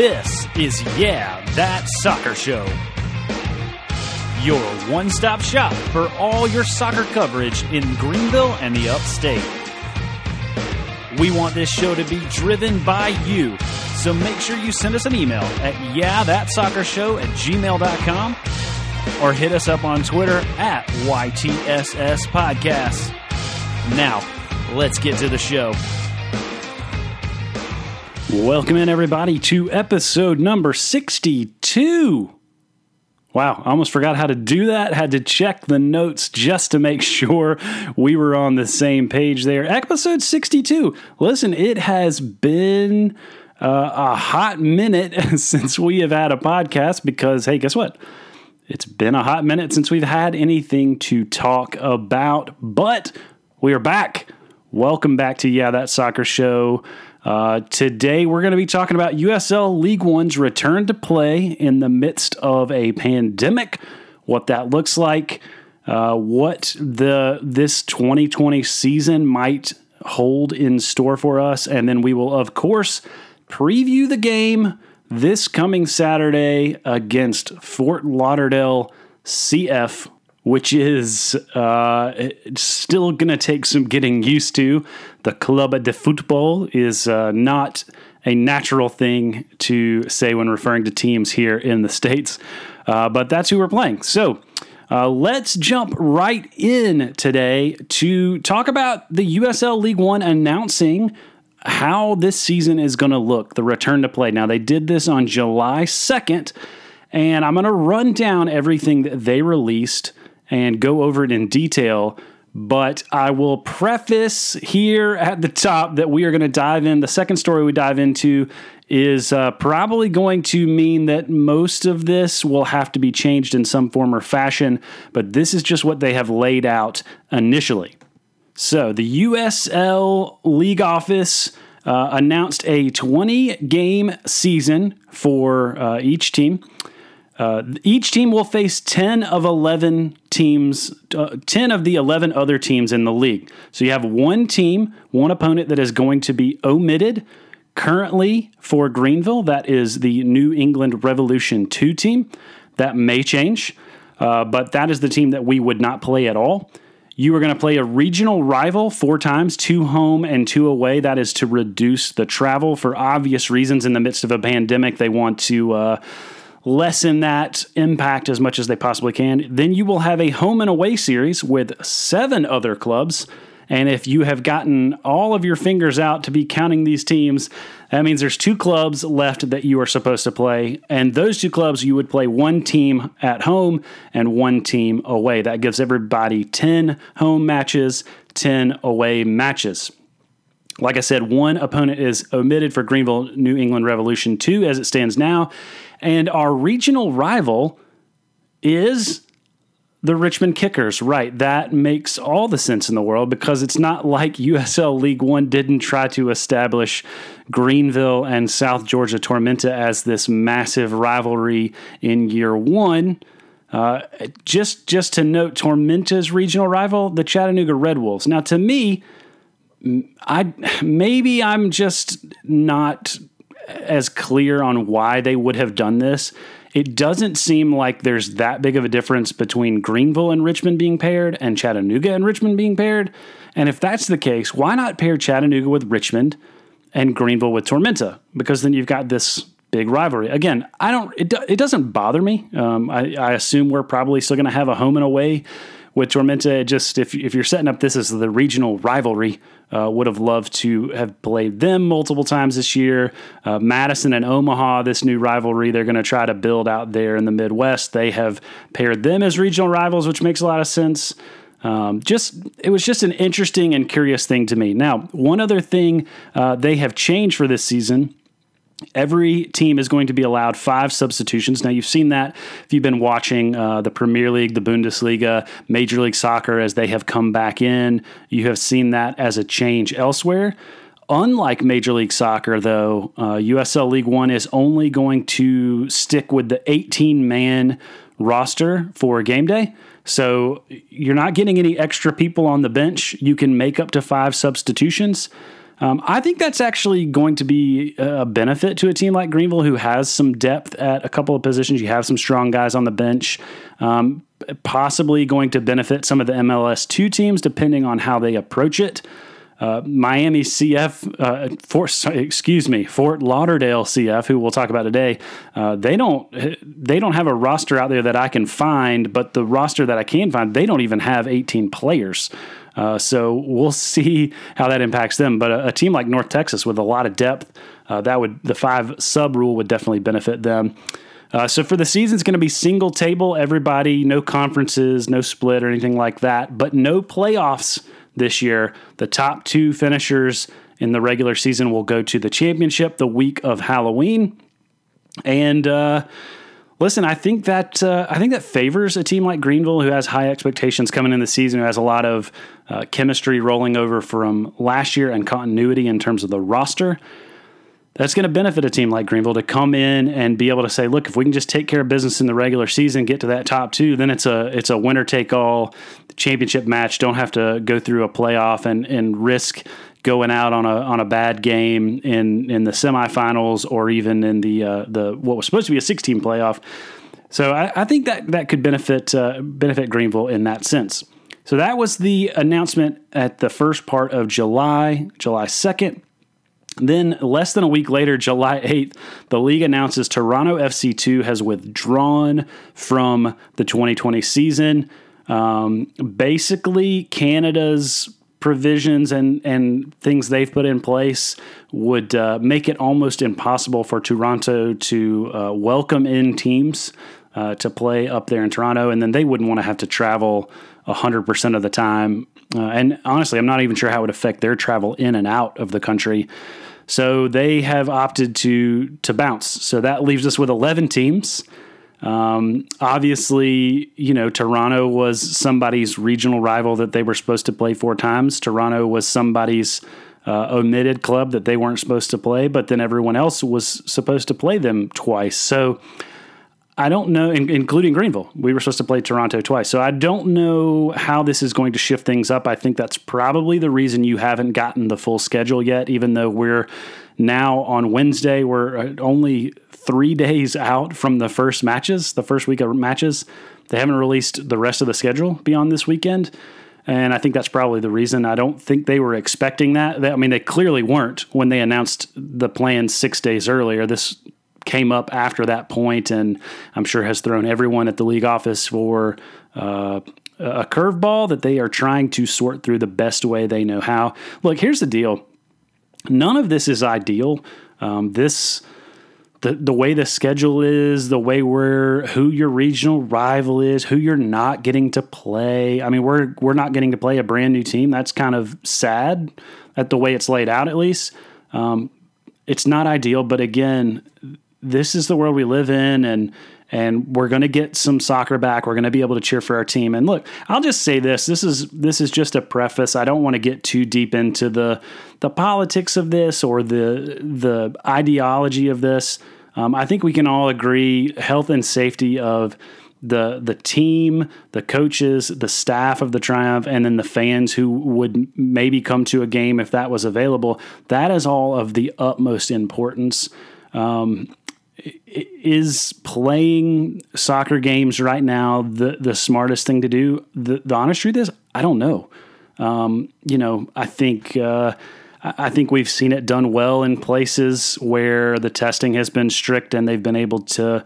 This is Yeah, That Soccer Show. Your one stop shop for all your soccer coverage in Greenville and the upstate. We want this show to be driven by you, so make sure you send us an email at yeahthatsoccershow at gmail.com or hit us up on Twitter at YTSS Podcast. Now, let's get to the show. Welcome in, everybody, to episode number 62. Wow, I almost forgot how to do that. Had to check the notes just to make sure we were on the same page there. Episode 62. Listen, it has been uh, a hot minute since we have had a podcast because, hey, guess what? It's been a hot minute since we've had anything to talk about, but we are back. Welcome back to Yeah, That Soccer Show. Uh, today, we're going to be talking about USL League One's return to play in the midst of a pandemic, what that looks like, uh, what the this 2020 season might hold in store for us, and then we will, of course, preview the game this coming Saturday against Fort Lauderdale CF which is uh, still going to take some getting used to. The Club de Football is uh, not a natural thing to say when referring to teams here in the States, uh, but that's who we're playing. So uh, let's jump right in today to talk about the USL League One announcing how this season is going to look, the return to play. Now, they did this on July 2nd, and I'm going to run down everything that they released and go over it in detail. But I will preface here at the top that we are going to dive in. The second story we dive into is uh, probably going to mean that most of this will have to be changed in some form or fashion, but this is just what they have laid out initially. So, the USL League Office uh, announced a 20 game season for uh, each team. Uh, each team will face 10 of 11 teams, uh, 10 of the 11 other teams in the league. So you have one team, one opponent that is going to be omitted. Currently for Greenville, that is the New England Revolution 2 team. That may change, uh, but that is the team that we would not play at all. You are going to play a regional rival four times, two home and two away. That is to reduce the travel for obvious reasons. In the midst of a pandemic, they want to uh, lessen that impact as much as they possibly can. Then you will have a home and away series with seven other clubs. And if you have gotten all of your fingers out to be counting these teams, that means there's two clubs left that you are supposed to play. And those two clubs, you would play one team at home and one team away. That gives everybody 10 home matches, 10 away matches. Like I said, one opponent is omitted for Greenville New England Revolution 2 as it stands now. And our regional rival is the Richmond Kickers. Right. That makes all the sense in the world because it's not like USL League One didn't try to establish Greenville and South Georgia Tormenta as this massive rivalry in year one. Uh, just just to note, Tormenta's regional rival, the Chattanooga Red Wolves. Now, to me, I maybe I'm just not as clear on why they would have done this. It doesn't seem like there's that big of a difference between Greenville and Richmond being paired and Chattanooga and Richmond being paired. And if that's the case, why not pair Chattanooga with Richmond and Greenville with Tormenta? Because then you've got this big rivalry. Again, I don't. It, it doesn't bother me. Um, I, I assume we're probably still going to have a home and away with Tormenta. Just if if you're setting up this as the regional rivalry, uh, would have loved to have played them multiple times this year. Uh, Madison and Omaha, this new rivalry, they're going to try to build out there in the Midwest. They have paired them as regional rivals, which makes a lot of sense. Um, just it was just an interesting and curious thing to me. Now, one other thing uh, they have changed for this season Every team is going to be allowed five substitutions. Now, you've seen that if you've been watching uh, the Premier League, the Bundesliga, Major League Soccer as they have come back in. You have seen that as a change elsewhere. Unlike Major League Soccer, though, uh, USL League One is only going to stick with the 18 man roster for game day. So you're not getting any extra people on the bench. You can make up to five substitutions. Um, I think that's actually going to be a benefit to a team like Greenville, who has some depth at a couple of positions. You have some strong guys on the bench. Um, possibly going to benefit some of the MLS two teams, depending on how they approach it. Uh, Miami CF, uh, Fort, excuse me, Fort Lauderdale CF, who we'll talk about today, uh, they don't they don't have a roster out there that I can find, but the roster that I can find, they don't even have 18 players. Uh, so we'll see how that impacts them. But a, a team like North Texas with a lot of depth, uh, that would the five sub rule would definitely benefit them. Uh, so for the season, it's going to be single table, everybody, no conferences, no split or anything like that, but no playoffs this year. The top two finishers in the regular season will go to the championship the week of Halloween. And uh, listen, I think that uh, I think that favors a team like Greenville, who has high expectations coming in the season, who has a lot of uh, chemistry rolling over from last year and continuity in terms of the roster that's going to benefit a team like Greenville to come in and be able to say, look, if we can just take care of business in the regular season, get to that top two, then it's a it's a winner take all championship match. Don't have to go through a playoff and and risk going out on a on a bad game in in the semifinals or even in the uh, the what was supposed to be a 16 playoff. So I, I think that that could benefit uh, benefit Greenville in that sense. So that was the announcement at the first part of July, July 2nd. Then, less than a week later, July 8th, the league announces Toronto FC2 has withdrawn from the 2020 season. Um, basically, Canada's provisions and, and things they've put in place would uh, make it almost impossible for Toronto to uh, welcome in teams uh, to play up there in Toronto. And then they wouldn't want to have to travel 100% of the time. Uh, and honestly, I'm not even sure how it would affect their travel in and out of the country. So they have opted to to bounce. So that leaves us with 11 teams. Um, obviously, you know, Toronto was somebody's regional rival that they were supposed to play four times. Toronto was somebody's uh, omitted club that they weren't supposed to play, but then everyone else was supposed to play them twice. So I don't know, including Greenville. We were supposed to play Toronto twice. So I don't know how this is going to shift things up. I think that's probably the reason you haven't gotten the full schedule yet, even though we're now on Wednesday. We're uh, only three days out from the first matches, the first week of matches. They haven't released the rest of the schedule beyond this weekend. And I think that's probably the reason. I don't think they were expecting that. I mean, they clearly weren't when they announced the plan six days earlier. This came up after that point, and I'm sure has thrown everyone at the league office for uh, a curveball that they are trying to sort through the best way they know how. Look, here's the deal: none of this is ideal. Um, this. The, the way the schedule is, the way we're who your regional rival is, who you're not getting to play. I mean, we're we're not getting to play a brand new team. That's kind of sad at the way it's laid out, at least. Um, it's not ideal, but again, this is the world we live in and and we're going to get some soccer back. We're going to be able to cheer for our team. And look, I'll just say this: this is this is just a preface. I don't want to get too deep into the the politics of this or the the ideology of this. Um, I think we can all agree health and safety of the the team, the coaches, the staff of the Triumph, and then the fans who would maybe come to a game if that was available. That is all of the utmost importance. Um, is playing soccer games right now the the smartest thing to do? The, the honest truth is, I don't know. Um, you know, I think uh, I think we've seen it done well in places where the testing has been strict and they've been able to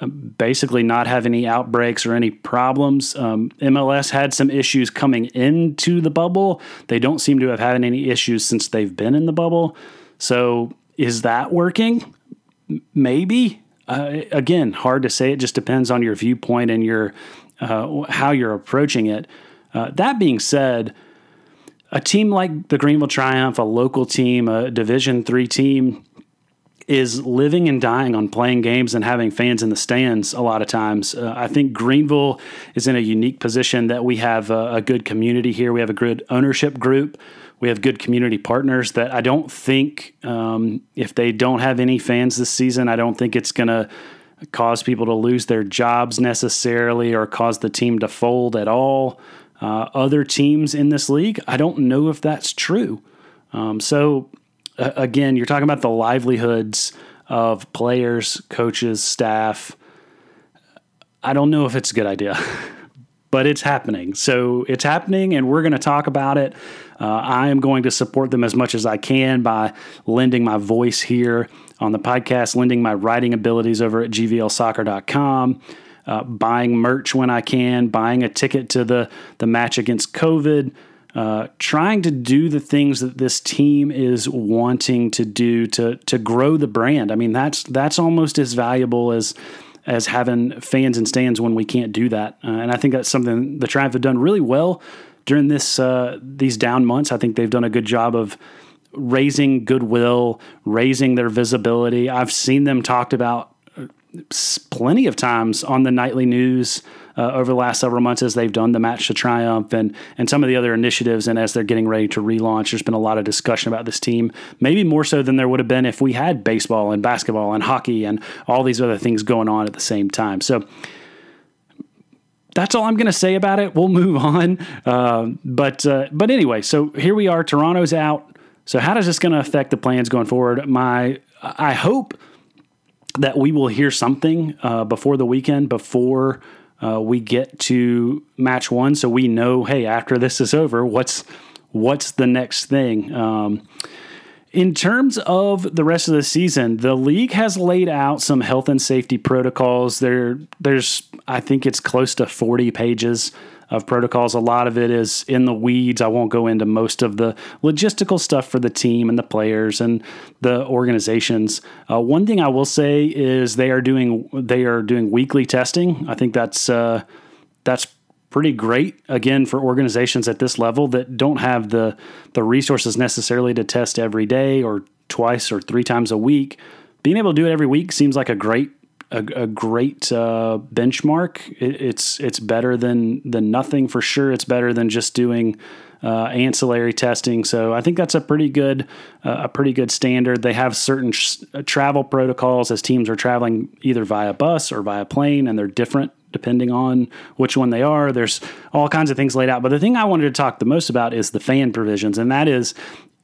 uh, basically not have any outbreaks or any problems. Um, MLS had some issues coming into the bubble. They don't seem to have had any issues since they've been in the bubble. So is that working? maybe. Uh, again, hard to say. It just depends on your viewpoint and your uh, how you're approaching it. Uh, that being said, a team like the Greenville Triumph, a local team, a Division three team, is living and dying on playing games and having fans in the stands a lot of times. Uh, I think Greenville is in a unique position that we have a, a good community here. We have a good ownership group we have good community partners that I don't think um, if they don't have any fans this season, I don't think it's going to cause people to lose their jobs necessarily or cause the team to fold at all. Uh, other teams in this league, I don't know if that's true. Um, so, uh, again, you're talking about the livelihoods of players, coaches, staff. I don't know if it's a good idea, but it's happening. So it's happening, and we're going to talk about it. Uh, I am going to support them as much as I can by lending my voice here on the podcast, lending my writing abilities over at gvlsoccer.com. Uh, buying merch when I can, buying a ticket to the the match against COVID, uh, trying to do the things that this team is wanting to do to to grow the brand. I mean, that's that's almost as valuable as as having fans and stands when we can't do that. Uh, and I think that's something the Triumph have done really well during this uh, these down months. I think they've done a good job of raising goodwill, raising their visibility. I've seen them talked about plenty of times on the nightly news uh, over the last several months as they've done the match to triumph and and some of the other initiatives and as they're getting ready to relaunch there's been a lot of discussion about this team maybe more so than there would have been if we had baseball and basketball and hockey and all these other things going on at the same time so that's all I'm going to say about it. We'll move on. Uh, but uh, but anyway, so here we are. Toronto's out. So how is this going to affect the plans going forward? My I hope that we will hear something uh, before the weekend, before uh, we get to match one, so we know, hey, after this is over, what's what's the next thing. Um, in terms of the rest of the season, the league has laid out some health and safety protocols. There, there's, I think it's close to 40 pages of protocols. A lot of it is in the weeds. I won't go into most of the logistical stuff for the team and the players and the organizations. Uh, one thing I will say is they are doing they are doing weekly testing. I think that's uh, that's pretty great again for organizations at this level that don't have the the resources necessarily to test every day or twice or three times a week. Being able to do it every week seems like a great a, a great uh, benchmark. It, it's it's better than than nothing for sure. It's better than just doing uh, ancillary testing. So I think that's a pretty good uh, a pretty good standard. They have certain sh- uh, travel protocols as teams are traveling either via bus or via plane, and they're different depending on which one they are. There's all kinds of things laid out. But the thing I wanted to talk the most about is the fan provisions, and that is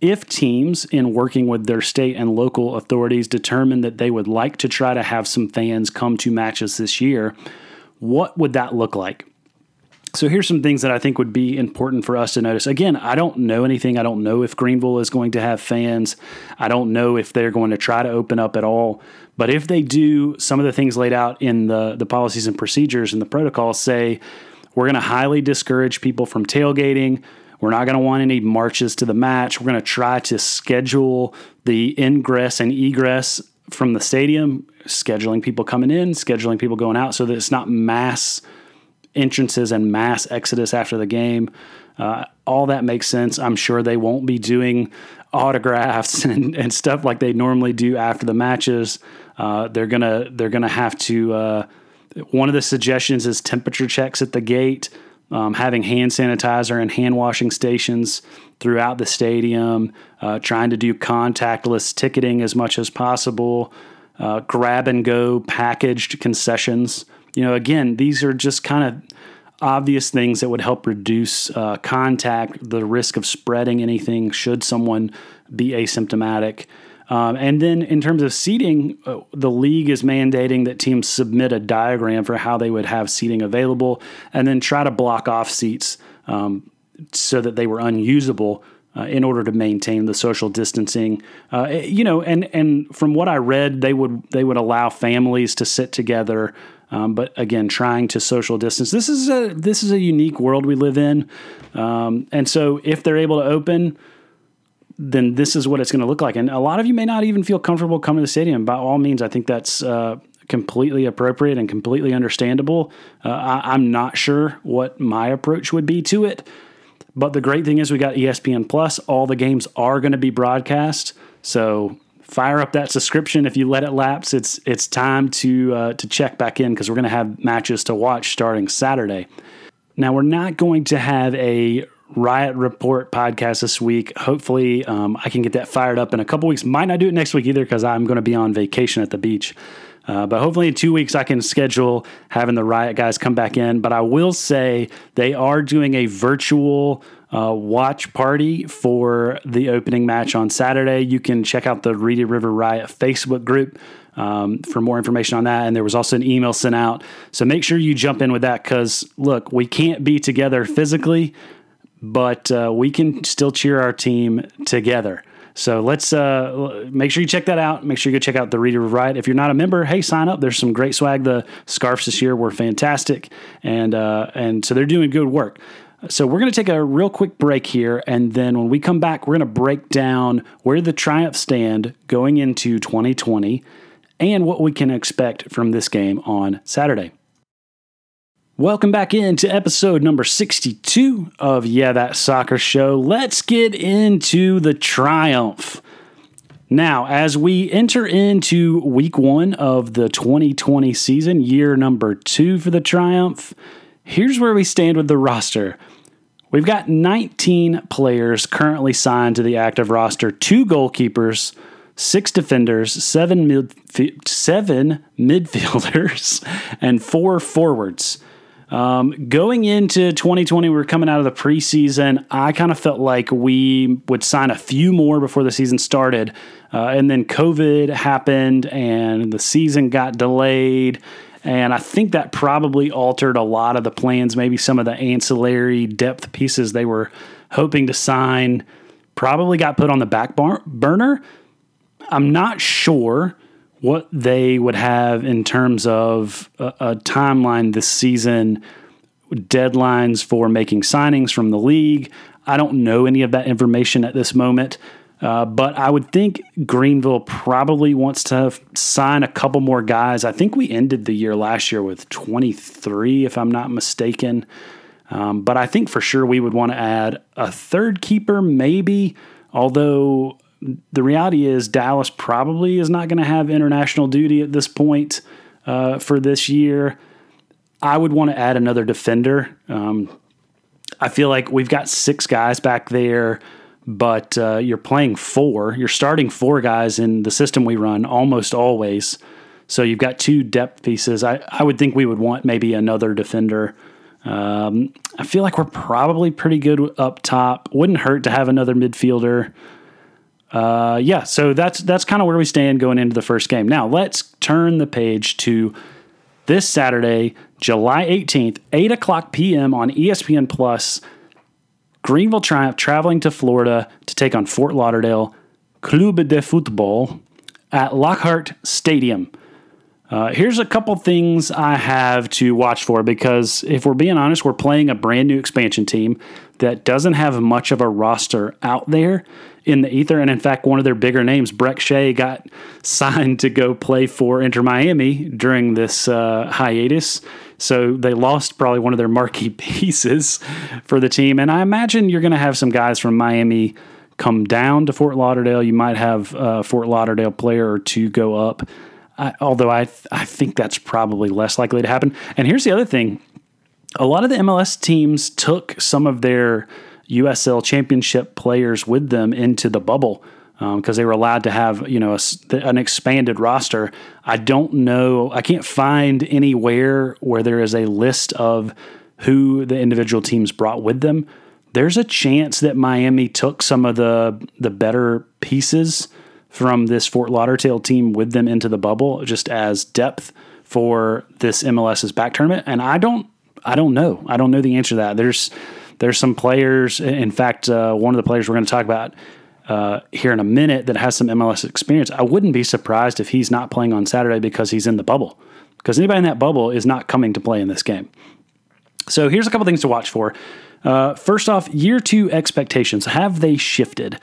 if teams, in working with their state and local authorities, determine that they would like to try to have some fans come to matches this year, what would that look like? So here's some things that I think would be important for us to notice. Again, I don't know anything. I don't know if Greenville is going to have fans. I don't know if they're going to try to open up at all. But if they do, some of the things laid out in the, the policies and procedures and the protocols say we're going to highly discourage people from tailgating. We're not going to want any marches to the match. We're going to try to schedule the ingress and egress from the stadium, scheduling people coming in, scheduling people going out so that it's not mass entrances and mass exodus after the game. Uh, all that makes sense. I'm sure they won't be doing autographs and, and stuff like they normally do after the matches. Uh, they're gonna they're gonna have to. Uh, one of the suggestions is temperature checks at the gate um, having hand sanitizer and hand washing stations throughout the stadium, uh, trying to do contactless ticketing as much as possible, uh, grab and go packaged concessions. You know, again, these are just kind of obvious things that would help reduce uh, contact, the risk of spreading anything should someone be asymptomatic. Um, and then in terms of seating, uh, the league is mandating that teams submit a diagram for how they would have seating available and then try to block off seats um, so that they were unusable uh, in order to maintain the social distancing. Uh, eh, you know, and and from what I read, they would they would allow families to sit together. Um, but again, trying to social distance. This is a this is a unique world we live in, um, and so if they're able to open, then this is what it's going to look like. And a lot of you may not even feel comfortable coming to the stadium. By all means, I think that's uh, completely appropriate and completely understandable. Uh, I, am not sure what my approach would be to it. But the great thing is we got ESPN Plus. All the games are going to be broadcast. So fire up that subscription. If you let it lapse, it's it's time to uh, to check back in because we're going to have matches to watch starting Saturday. Now we're not going to have a Riot Report podcast this week. Hopefully, um, I can get that fired up in a couple weeks. Might not do it next week either because I'm going to be on vacation at the beach. Uh, but hopefully, in two weeks, I can schedule having the Riot guys come back in. But I will say they are doing a virtual uh, watch party for the opening match on Saturday. You can check out the Reedy River Riot Facebook group um, for more information on that. And there was also an email sent out. So make sure you jump in with that because, look, we can't be together physically, but uh, we can still cheer our team together. So let's uh, make sure you check that out. Make sure you go check out the River Riot. If you're not a member, hey, sign up. There's some great swag. The scarves this year were fantastic, and uh, and so they're doing good work. So we're going to take a real quick break here, and then when we come back, we're going to break down where the Triumph stand going into 2020 and what we can expect from this game on Saturday. Welcome back into episode number 62 of Yeah That Soccer Show. Let's get into the Triumph. Now, as we enter into week one of the 2020 season, year number two for the Triumph, here's where we stand with the roster. We've got 19 players currently signed to the active roster, two goalkeepers, six defenders, seven, mid, seven midfielders, and four forwards. Um, going into 2020, we are coming out of the preseason. I kind of felt like we would sign a few more before the season started. Uh, and then COVID happened and the season got delayed. And I think that probably altered a lot of the plans. Maybe some of the ancillary depth pieces they were hoping to sign probably got put on the back bar- burner. I'm not sure what they would have in terms of a, a timeline this season, deadlines for making signings from the league. I don't know any of that information at this moment. Uh, but I would think Greenville probably wants to sign a couple more guys. I think we ended the year last year with 23, if I'm not mistaken. Um, but I think for sure we would want to add a third keeper, maybe. Although the reality is Dallas probably is not going to have international duty at this point uh, for this year. I would want to add another defender. Um, I feel like we've got six guys back there but uh, you're playing four. You're starting four guys in the system we run almost always. So you've got two depth pieces. I, I would think we would want maybe another defender. Um, I feel like we're probably pretty good up top. Wouldn't hurt to have another midfielder. Uh, yeah, so that's that's kind of where we stand going into the first game. Now let's turn the page to this Saturday, July 18th, 8 o'clock p.m. on ESPN Plus. Greenville Triumph traveling to Florida to take on Fort Lauderdale Club de Football at Lockhart Stadium. Uh, here's a couple things I have to watch for because if we're being honest, we're playing a brand new expansion team that doesn't have much of a roster out there in the ether. And in fact, one of their bigger names, Brek Shea, got signed to go play for Inter Miami during this uh, hiatus. So they lost probably one of their marquee pieces for the team. And I imagine you're going to have some guys from Miami come down to Fort Lauderdale. You might have a Fort Lauderdale player or two go up. I, although I th- I think that's probably less likely to happen. And here's the other thing: a lot of the MLS teams took some of their USL Championship players with them into the bubble because um, they were allowed to have you know a, an expanded roster. I don't know. I can't find anywhere where there is a list of who the individual teams brought with them. There's a chance that Miami took some of the the better pieces from this Fort Lauderdale team with them into the bubble, just as depth for this MLS's back tournament. And I don't, I don't know. I don't know the answer to that. There's there's some players. In fact, uh, one of the players we're going to talk about uh, here in a minute that has some MLS experience, I wouldn't be surprised if he's not playing on Saturday because he's in the bubble. Because anybody in that bubble is not coming to play in this game. So here's a couple things to watch for. Uh, first off, year two expectations have they shifted?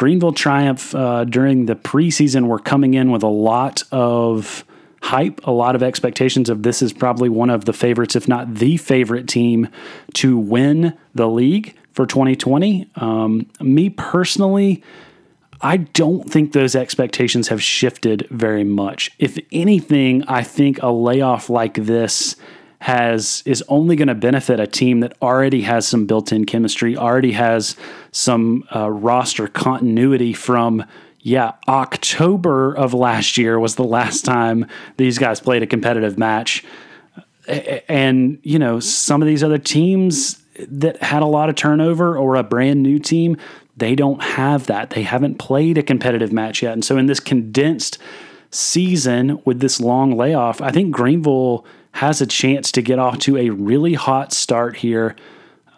Greenville Triumph uh, during the preseason were coming in with a lot of hype, a lot of expectations of this is probably one of the favorites, if not the favorite team to win the league for 2020. Um, me personally, I don't think those expectations have shifted very much. If anything, I think a layoff like this has is only going to benefit a team that already has some built-in chemistry, already has some uh, roster continuity from yeah, October of last year was the last time these guys played a competitive match. And, you know, some of these other teams that had a lot of turnover or a brand new team, they don't have that. They haven't played a competitive match yet. And so in this condensed season with this long layoff, I think Greenville has a chance to get off to a really hot start here.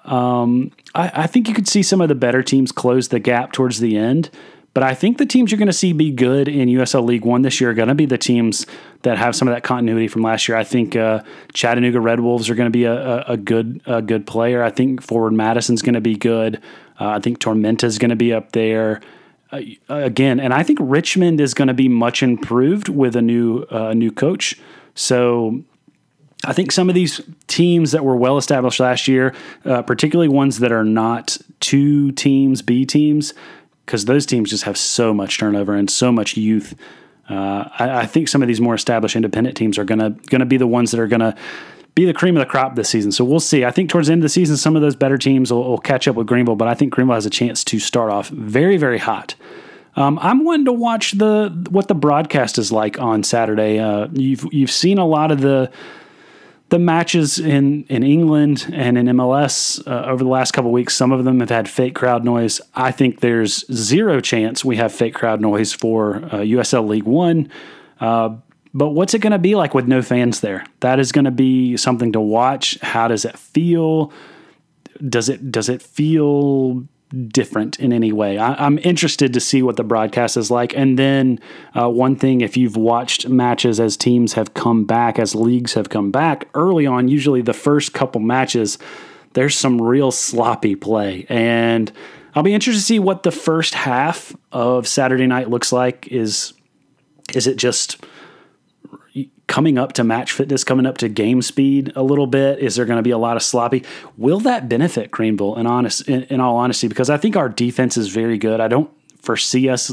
Um, I, I think you could see some of the better teams close the gap towards the end. But I think the teams you're going to see be good in USL League One this year are going to be the teams that have some of that continuity from last year. I think uh, Chattanooga Red Wolves are going to be a, a, a, good a good player. I think Forward Madison's going to be good. Uh, I think Tormenta is going to be up there. Uh, again, and I think Richmond is going to be much improved with a new uh, new coach. So I think some of these teams that were well established last year, uh, particularly ones that are not two teams, B teams, because those teams just have so much turnover and so much youth. Uh, I, I, think some of these more established independent teams are gonna gonna be the ones that are gonna be the cream of the crop this season. So we'll see. I think towards the end of the season, some of those better teams will, will catch up with Greenville, but I think Greenville has a chance to start off very very hot. Um, I'm wanting to watch the what the broadcast is like on Saturday. Uh, you've you've seen a lot of the the matches in, in England and in MLS uh, over the last couple weeks, some of them have had fake crowd noise. I think there's zero chance we have fake crowd noise for uh, USL League One. Uh, but what's it going to be like with no fans there? That is going to be something to watch. How does it feel? Does it does it feel different in any way. I, am interested to see what the broadcast is like. And then uh, one thing, if you've watched matches as teams have come back, as leagues have come back early on, usually the first couple matches, there's some real sloppy play. And I'll be interested to see what the first half of Saturday night looks like. Is is it just coming up to match fitness, coming up to game speed a little bit? Is there going to be a lot of sloppy? Will that benefit Greenville? In honest, in, in all honesty, because I think our defense is very good. I don't foresee us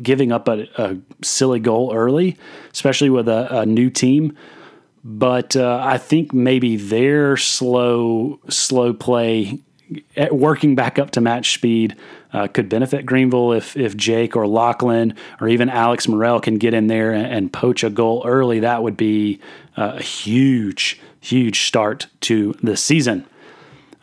giving up a, a, silly goal early, especially with a, a new team. But uh, I think maybe their slow, slow play, working back up to match speed, uh, could benefit Greenville if if Jake or Lachlan or even Alex Morrell can get in there and, and poach a goal early. That would be uh, a huge, huge start to the season.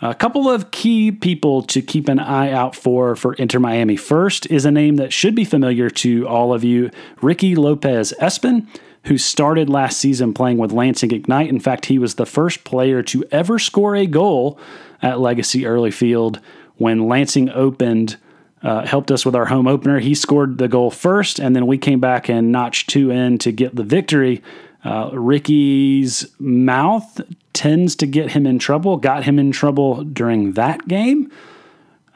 A couple of key people to keep an eye out for for Inter Miami. First is a name that should be familiar to all of you Ricky Lopez Espin, who started last season playing with Lansing Ignite. In fact, he was the first player to ever score a goal at Legacy Early Field when Lansing opened, uh, helped us with our home opener. He scored the goal first, and then we came back and notched two in to get the victory. Uh, Ricky's mouth tends to get him in trouble, got him in trouble during that game,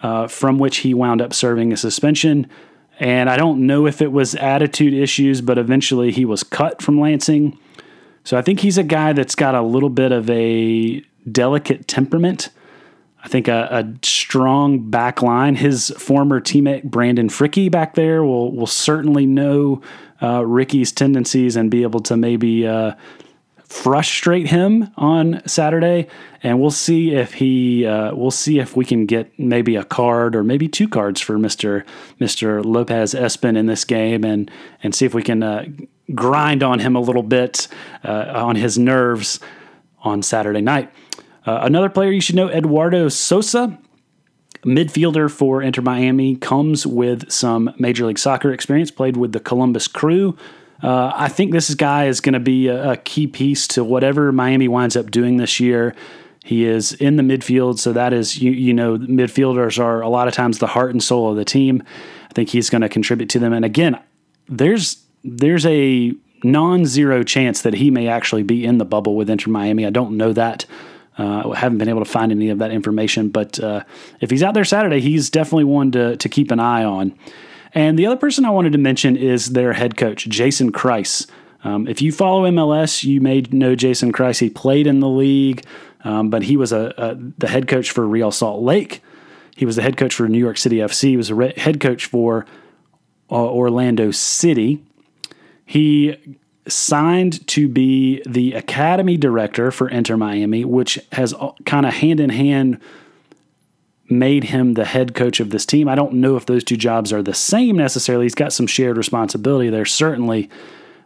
uh, from which he wound up serving a suspension. And I don't know if it was attitude issues, but eventually he was cut from Lansing. So I think he's a guy that's got a little bit of a delicate temperament. I think a, a, strong back line. His former teammate Brandon Fricke back there will will certainly know uh, Ricky's tendencies and be able to maybe uh, frustrate him on Saturday. And we'll see if he uh, we'll see if we can get maybe a card or maybe two cards for Mister Mister Lopez Espin in this game, and and see if we can uh, grind on him a little bit uh, on his nerves on Saturday night. Uh, another player you should know, Eduardo Sosa, midfielder for Inter Miami, comes with some Major League Soccer experience, played with the Columbus Crew. Uh, I think this guy is going to be a, a, key piece to whatever Miami winds up doing this year. He is in the midfield, so that is, you, you know, midfielders are a lot of times the heart and soul of the team. I think he's going to contribute to them. And again, there's there's a non-zero chance that he may actually be in the bubble with Inter Miami. I don't know that uh, haven't been able to find any of that information, but uh, if he's out there Saturday, he's definitely one to, to keep an eye on. And the other person I wanted to mention is their head coach, Jason Kreis. Um, if you follow MLS, you may know Jason Kreis. He played in the league, um, but he was a, a, the head coach for Real Salt Lake. He was the head coach for New York City FC. He was a re- head coach for uh, Orlando City. He signed to be the academy director for Inter Miami, which has kind of hand in hand made him the head coach of this team. I don't know if those two jobs are the same necessarily. He's got some shared responsibility there, certainly.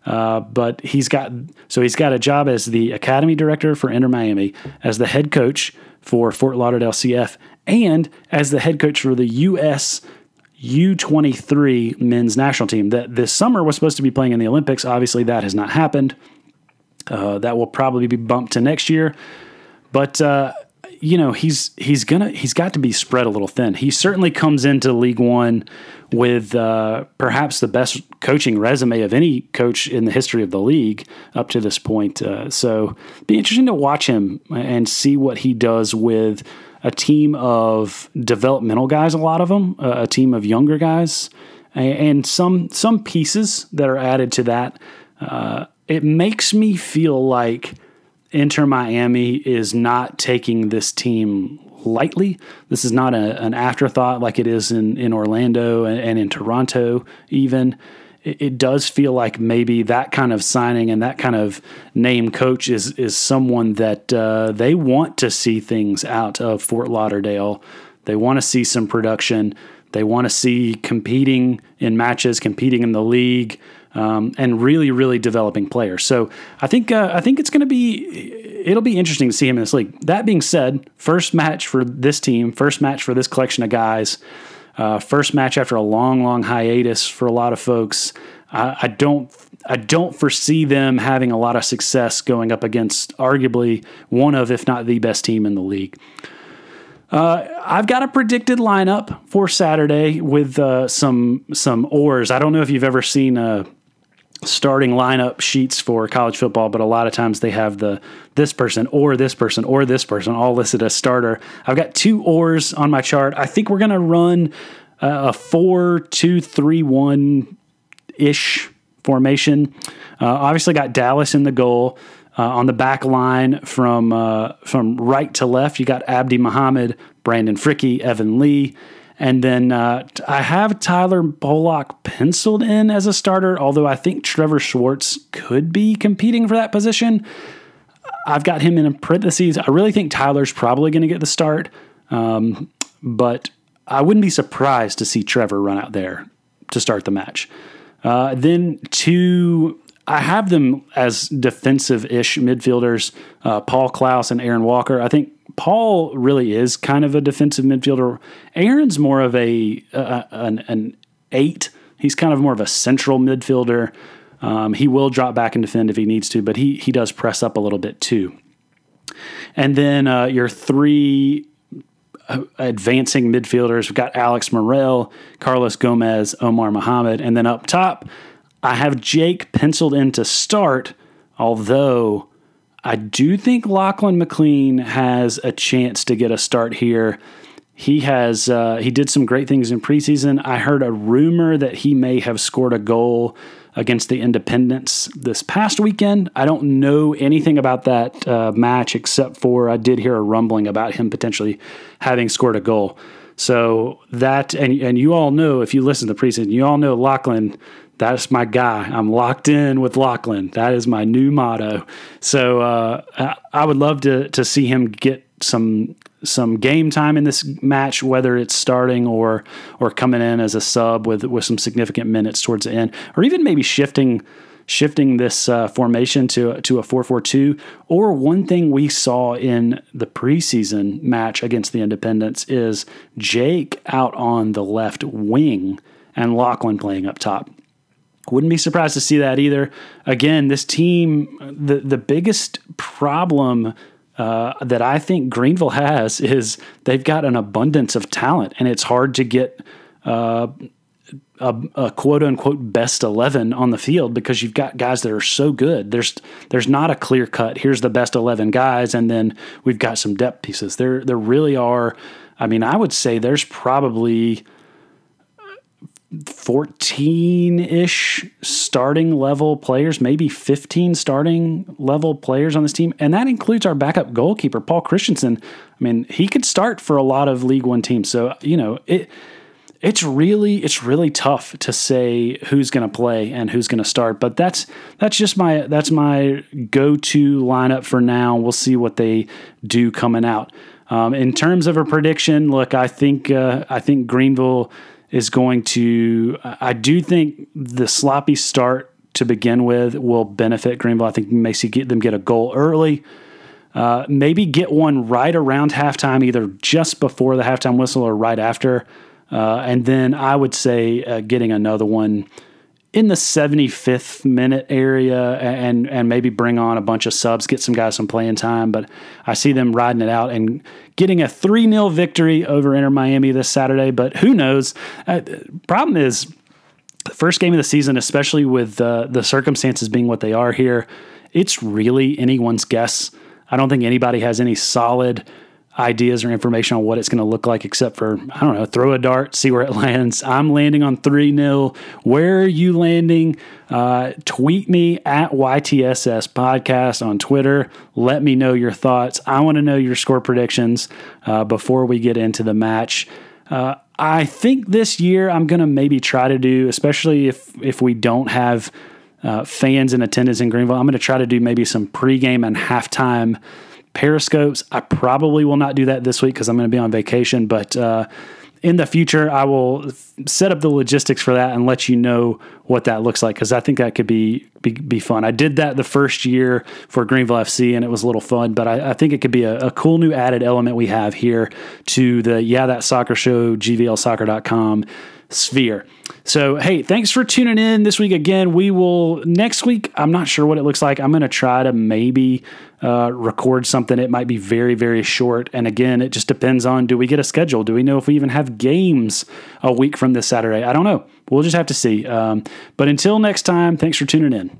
Uh, but he's got so he's got a job as the academy director for Inter Miami, as the head coach for Fort Lauderdale CF and as the head coach for the U.S. U23 men's national team that this summer was supposed to be playing in the Olympics. Obviously, that has not happened. Uh, that will probably be bumped to next year. But uh, you know he's he's gonna he's got to be spread a little thin. He certainly comes into League One with uh, perhaps the best coaching resume of any coach in the history of the league up to this point. Uh, so be interesting to watch him and see what he does with a team of developmental guys. A lot of them, a team of younger guys, and some some pieces that are added to that. Uh, it makes me feel like Inter Miami is not taking this team lightly. This is not a, an afterthought like it is in, in Orlando and, and in Toronto, even. It, it, does feel like maybe that kind of signing and that kind of name coach is, is someone that uh, they want to see things out of Fort Lauderdale. They want to see some production. They want to see competing in matches, competing in the league um, and really, really developing players. So I think uh, I think it's going to be it'll be interesting to see him in this league. That being said, first match for this team, first match for this collection of guys, uh, first match after a long, long hiatus for a lot of folks. I, I don't I don't foresee them having a lot of success going up against arguably one of, if not the best team in the league. Uh, I've got a predicted lineup for Saturday with uh, some some oars. I don't know if you've ever seen a starting lineup sheets for college football, but a lot of times they have the this person or this person or this person all listed as starter. I've got two ors on my chart. I think we're gonna run a four two three one ish formation. Uh, obviously, got Dallas in the goal. Uh, on the back line from uh, from right to left, you got Abdi Muhammad, Brandon Fricke, Evan Lee. And then uh, I have Tyler Polak penciled in as a starter, although I think Trevor Schwartz could be competing for that position. I've got him in parentheses. I really think Tyler's probably going to get the start, um, but I wouldn't be surprised to see Trevor run out there to start the match. Uh, then two, I have them as defensive ish midfielders, uh, Paul Klaus and Aaron Walker. I think Paul really is kind of a defensive midfielder. Aaron's more of a an, an, eight. He's kind of more of a central midfielder. Um, he will drop back and defend if he needs to, but he he does press up a little bit too. And then uh, your three uh, advancing midfielders. We've got Alex Morrell, Carlos Gomez, Omar Muhammad, and then up top, I have Jake penciled in to start. Although I do think Lachlan McLean has a chance to get a start here. He has uh, he did some great things in preseason. I heard a rumor that he may have scored a goal against the Independents this past weekend. I don't know anything about that uh, match except for I did hear a rumbling about him potentially having scored a goal. So that and and you all know if you listen to preseason, you all know Lachlan that's my guy. I'm locked in with Lachlan. That is my new motto. So uh, I would love to to see him get some some game time in this match, whether it's starting or or coming in as a sub with with some significant minutes towards the end, or even maybe shifting shifting this uh, formation to to a four four two. Or one thing we saw in the preseason match against the Independents is Jake out on the left wing and Lachlan playing up top. Wouldn't be surprised to see that either. Again, this team, the the biggest problem uh, that I think Greenville has is they've got an abundance of talent, and it's hard to get uh, a, a, quote unquote best eleven on the field because you've got guys that are so good. There's there's not a clear cut. Here's the best eleven guys, and then we've got some depth pieces. There there really are. I mean, I would say there's probably 14 ish starting level players, maybe 15 starting level players on this team. And that includes our backup goalkeeper, Paul Christensen. I mean, he could start for a lot of League One teams. So, you know, it. It's really it's really tough to say who's going to play and who's going to start, but that's that's just my that's my go-to lineup for now. We'll see what they do coming out. Um, in terms of a prediction, look, I think uh, I think Greenville is going to. I do think the sloppy start to begin with will benefit Greenville. I think see get them get a goal early. Uh, maybe get one right around halftime, either just before the halftime whistle or right after. Uh, and then I would say uh, getting another one in the 75th minute area and and maybe bring on a bunch of subs, get some guys some playing time. But I see them riding it out and getting a 3 0 victory over Inter Miami this Saturday. But who knows? Uh, problem is, the first game of the season, especially with uh, the circumstances being what they are here, it's really anyone's guess. I don't think anybody has any solid ideas or information on what it's going to look like, except for, I don't know, throw a dart, see where it lands. I'm landing on 3 0. Where are you landing? Uh, tweet me at YTSS Podcast on Twitter. Let me know your thoughts. I want to know your score predictions uh, before we get into the match. Uh, I think this year I'm going to maybe try to do, especially if if we don't have uh, fans in attendance in Greenville, I'm going to try to do maybe some pregame and halftime periscopes. I probably will not do that this week because I'm going to be on vacation, but uh, in the future, I will set up the logistics for that and let you know what that looks like because I think that could be, be, be fun. I did that the first year for Greenville FC and it was a little fun, but I, I think it could be a, a, cool new added element we have here to the Yeah That Soccer Show GVLsoccer.com sphere. So, hey, thanks for tuning in this week again. We will next week. I'm not sure what it looks like. I'm going to try to maybe uh, record something. It might be very, very short. And again, it just depends on do we get a schedule? Do we know if we even have games a week from this Saturday? I don't know. We'll just have to see. Um, but until next time, thanks for tuning in.